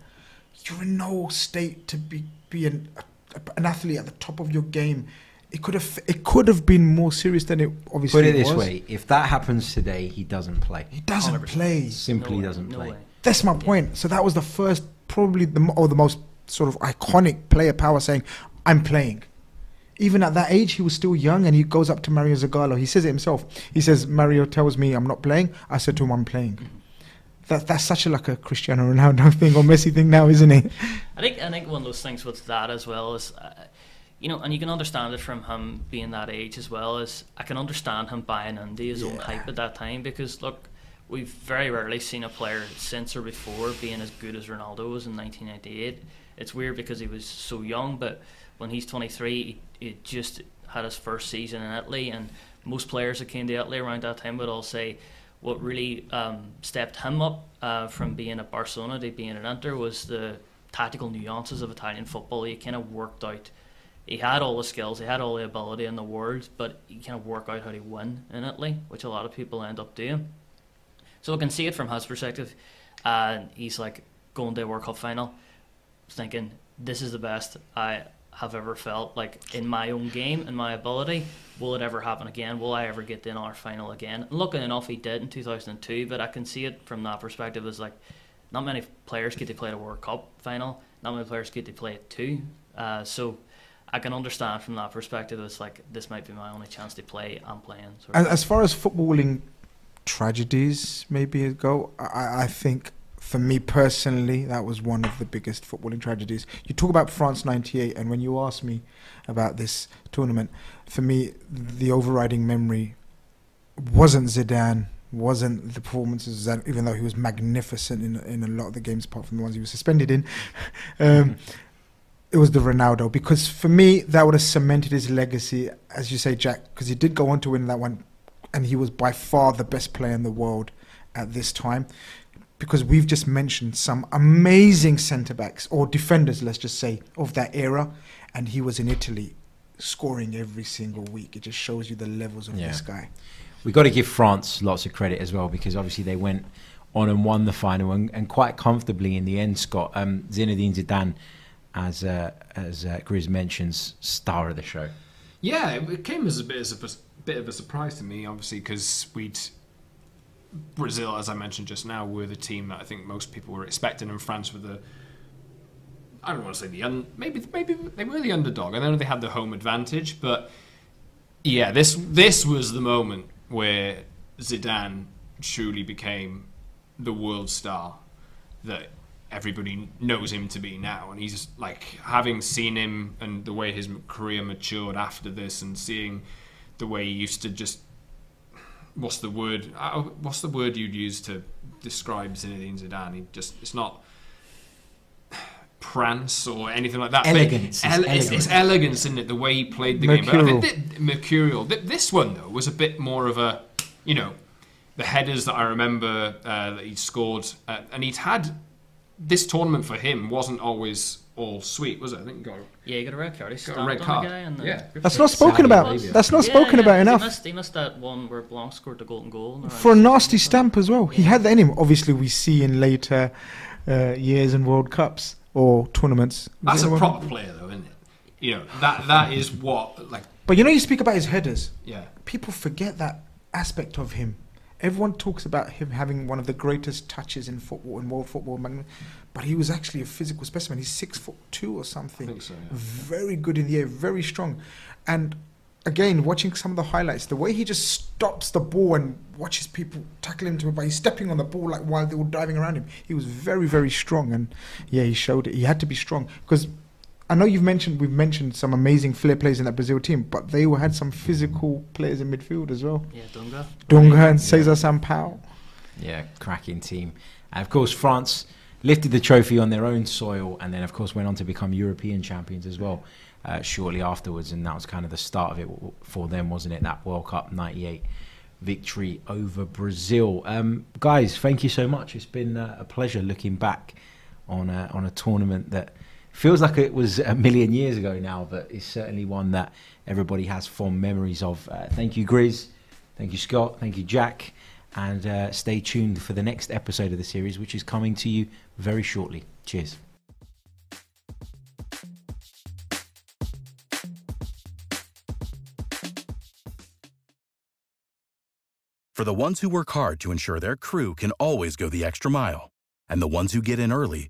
you're in no state to be be an, a, an athlete at the top of your game. It could have it could have been more serious than it obviously Put it this was. way: if that happens today, he doesn't play. He doesn't 100%. play. Simply No doesn't no play. way. That's my point. So that was the first, probably the or the most sort of iconic player power saying, "I'm playing." Even at that age, he was still young, and he goes up to Mario Zagallo. He says it himself. He says, "Mario tells me I'm not playing." I said to him, "I'm playing." That that's such a like a Cristiano Ronaldo [laughs] thing or Messi thing now, isn't it? I think I think one of those things with that as well is, uh, you know, and you can understand it from him being that age as well. Is I can understand him buying into his own hype at that time because look, we've very rarely seen a player since or before being as good as Ronaldo was in 1998. It's weird because he was so young, but when he's 23, he, he just had his first season in Italy, and most players that came to Italy around that time would all say what really um, stepped him up uh, from being at Barcelona to being at Inter was the tactical nuances of Italian football. He kind of worked out. He had all the skills, he had all the ability in the world, but he of worked out how to win in Italy, which a lot of people end up doing. So I can see it from his perspective. And he's like going to a World Cup final, thinking, "This is the best I have ever felt. Like in my own game and my ability, will it ever happen again? Will I ever get to another final again?" And enough, he did in 2002. But I can see it from that perspective as like, not many players get to play the World Cup final. Not many players get to play it too. Uh, so. I can understand from that perspective. It's like this might be my only chance to play. I'm playing. Sort of And as far as footballing tragedies maybe go, I, I think for me personally, that was one of the biggest footballing tragedies. You talk about France '98, and when you ask me about this tournament, for me, the overriding memory wasn't Zidane, wasn't the performances even though he was magnificent in in a lot of the games apart from the ones he was suspended in [laughs] um, it was the Ronaldo because for me that would have cemented his legacy as you say Jack because he did go on to win that one and he was by far the best player in the world at this time because we've just mentioned some amazing centre backs or defenders let's just say of that era and he was in Italy scoring every single week it just shows you the levels of Yeah. this guy We've got to give France lots of credit as well because obviously they went on and won the final and, and quite comfortably in the end. Scott um, Zinedine Zidane, as uh, as uh, Grizz mentions, star of the show. Yeah, it- came as a bit as a bit of a surprise to me, obviously, because we'd Brazil, as I mentioned just now, were the team that I think most people were expecting, and France were the I don't want to say the un, maybe maybe they were the underdog. I know they had the home advantage, but yeah, this this was the moment where Zidane truly became the world star that everybody knows him to be now, and he's like having seen him and the way his career matured after this, and seeing the way he used to just what's the word? What's the word you'd use to describe Zinedine Zidane? He just it's not prance or anything like that. Elegance. It's ele- it's, it's elegance, isn't it? The way he played the game. But I Mercurial. think that, mercurial. Th- This one though was a bit more of a, you know, the headers that I remember uh, that he'd scored, uh, and he'd had this tournament for him wasn't always all sweet, was it? I think he got Yeah, you got a red card. He Got a red card. the guy in Yeah. That's not spoken about. Arabia. That's not Yeah, spoken yeah, about He enough. missed, he missed that one where Blanc scored the golden goal. For a nasty stamp as well. He had that in him. Obviously, we see in later uh, years in World Cups or tournaments. That's a You know, proper player, though, isn't it? You know that that is what like But you know, you speak about his headers. yeah. People forget that aspect of him. Everyone talks about him having one of the greatest touches in football, in world football, but he was actually a physical specimen. He's six foot two or something. think so. Yeah. very good in the air, very strong. And again, watching some of the highlights, the way he just stops the ball and watches people tackle him to it by stepping on the ball like while they were diving around him, he was very, very strong. And yeah, he showed it. He had to be strong because I know you've mentioned we've mentioned some amazing flair players in that Brazil team, but they were- had some physical players in midfield as well. Yeah, Dunga. Dunga and Cesar Sampaio. Yeah, cracking team. And of course, France lifted the trophy on their own soil, and then of course went on to become European champions as well uh, shortly afterwards, and that was kind of the start of it for them, wasn't it? That World Cup '98 victory over Brazil. Um, guys, thank you so much. It's been uh, a pleasure looking back on a, on a tournament that feels like it was a million years ago now, but it's certainly one that everybody has fond memories of. Uh, thank you, Grizz. Thank you, Scott. Thank you, Jack. And uh, stay tuned for the next episode of the series, which is coming to you very shortly. Cheers. For the ones who work hard to ensure their crew can always go the extra mile, and the ones who get in early